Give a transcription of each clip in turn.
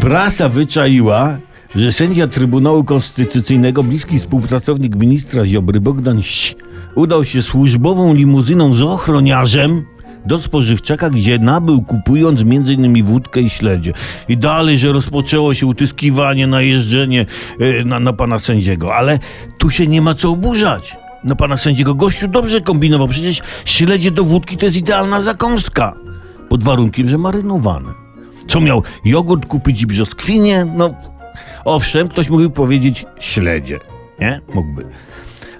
Prasa wyczaiła, że sędzia Trybunału Konstytucyjnego, bliski współpracownik ministra Ziobry, Bogdan Ś, udał się służbową limuzyną z ochroniarzem do spożywczaka, gdzie nabył kupując m.in. wódkę i śledzie. I dalej, że rozpoczęło się utyskiwanie, najeżdżenie e, na, na pana sędziego. Ale tu się nie ma co oburzać. Na pana sędziego gościu dobrze kombinował. Przecież śledzie do wódki to jest idealna zakąska. Pod warunkiem, że marynowane. Co miał jogurt kupić i brzoskwinie? No, owszem, ktoś mógłby powiedzieć śledzie, nie? Mógłby.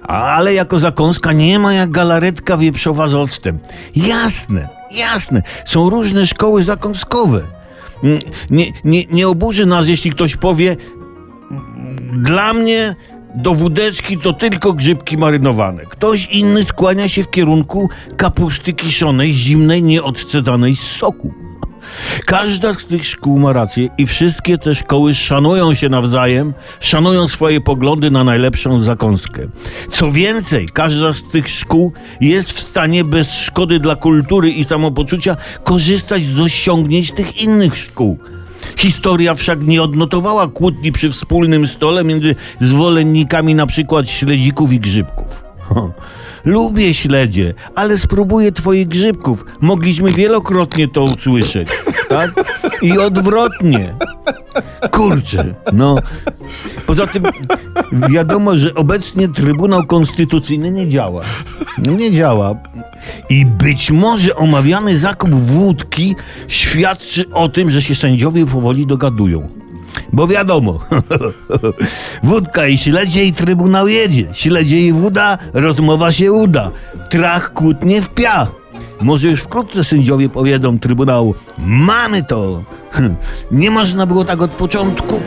Ale jako zakąska nie ma jak galaretka wieprzowa z octem. Jasne, jasne. Są różne szkoły zakąskowe. Mm, Nie, nie, nie oburzy nas, jeśli ktoś powie dla mnie do wódeczki to tylko grzybki marynowane. Ktoś inny skłania się w kierunku kapusty kiszonej, zimnej, nieodcedanej z soku. Każda z tych szkół ma rację i wszystkie te szkoły szanują się nawzajem, szanują swoje poglądy na najlepszą zakąskę. Co więcej, każda z tych szkół jest w stanie bez szkody dla kultury i samopoczucia korzystać z osiągnięć tych innych szkół. Historia wszak nie odnotowała kłótni przy wspólnym stole między zwolennikami na przykład śledzików i grzybków. Lubię śledzie, ale spróbuję twoich grzybków. Mogliśmy wielokrotnie to usłyszeć, tak? I odwrotnie. Kurczę, no. Poza tym wiadomo, że obecnie Trybunał Konstytucyjny nie działa. No nie działa. I być może omawiany zakup wódki świadczy o tym, że się sędziowie powoli dogadują. Bo wiadomo, wódka i śledzie i trybunał jedzie. Śledzie i woda, rozmowa się uda. Trach kłótnie w piach. Może już wkrótce sędziowie powiedzą trybunału, mamy to. Nie można było tak od początku.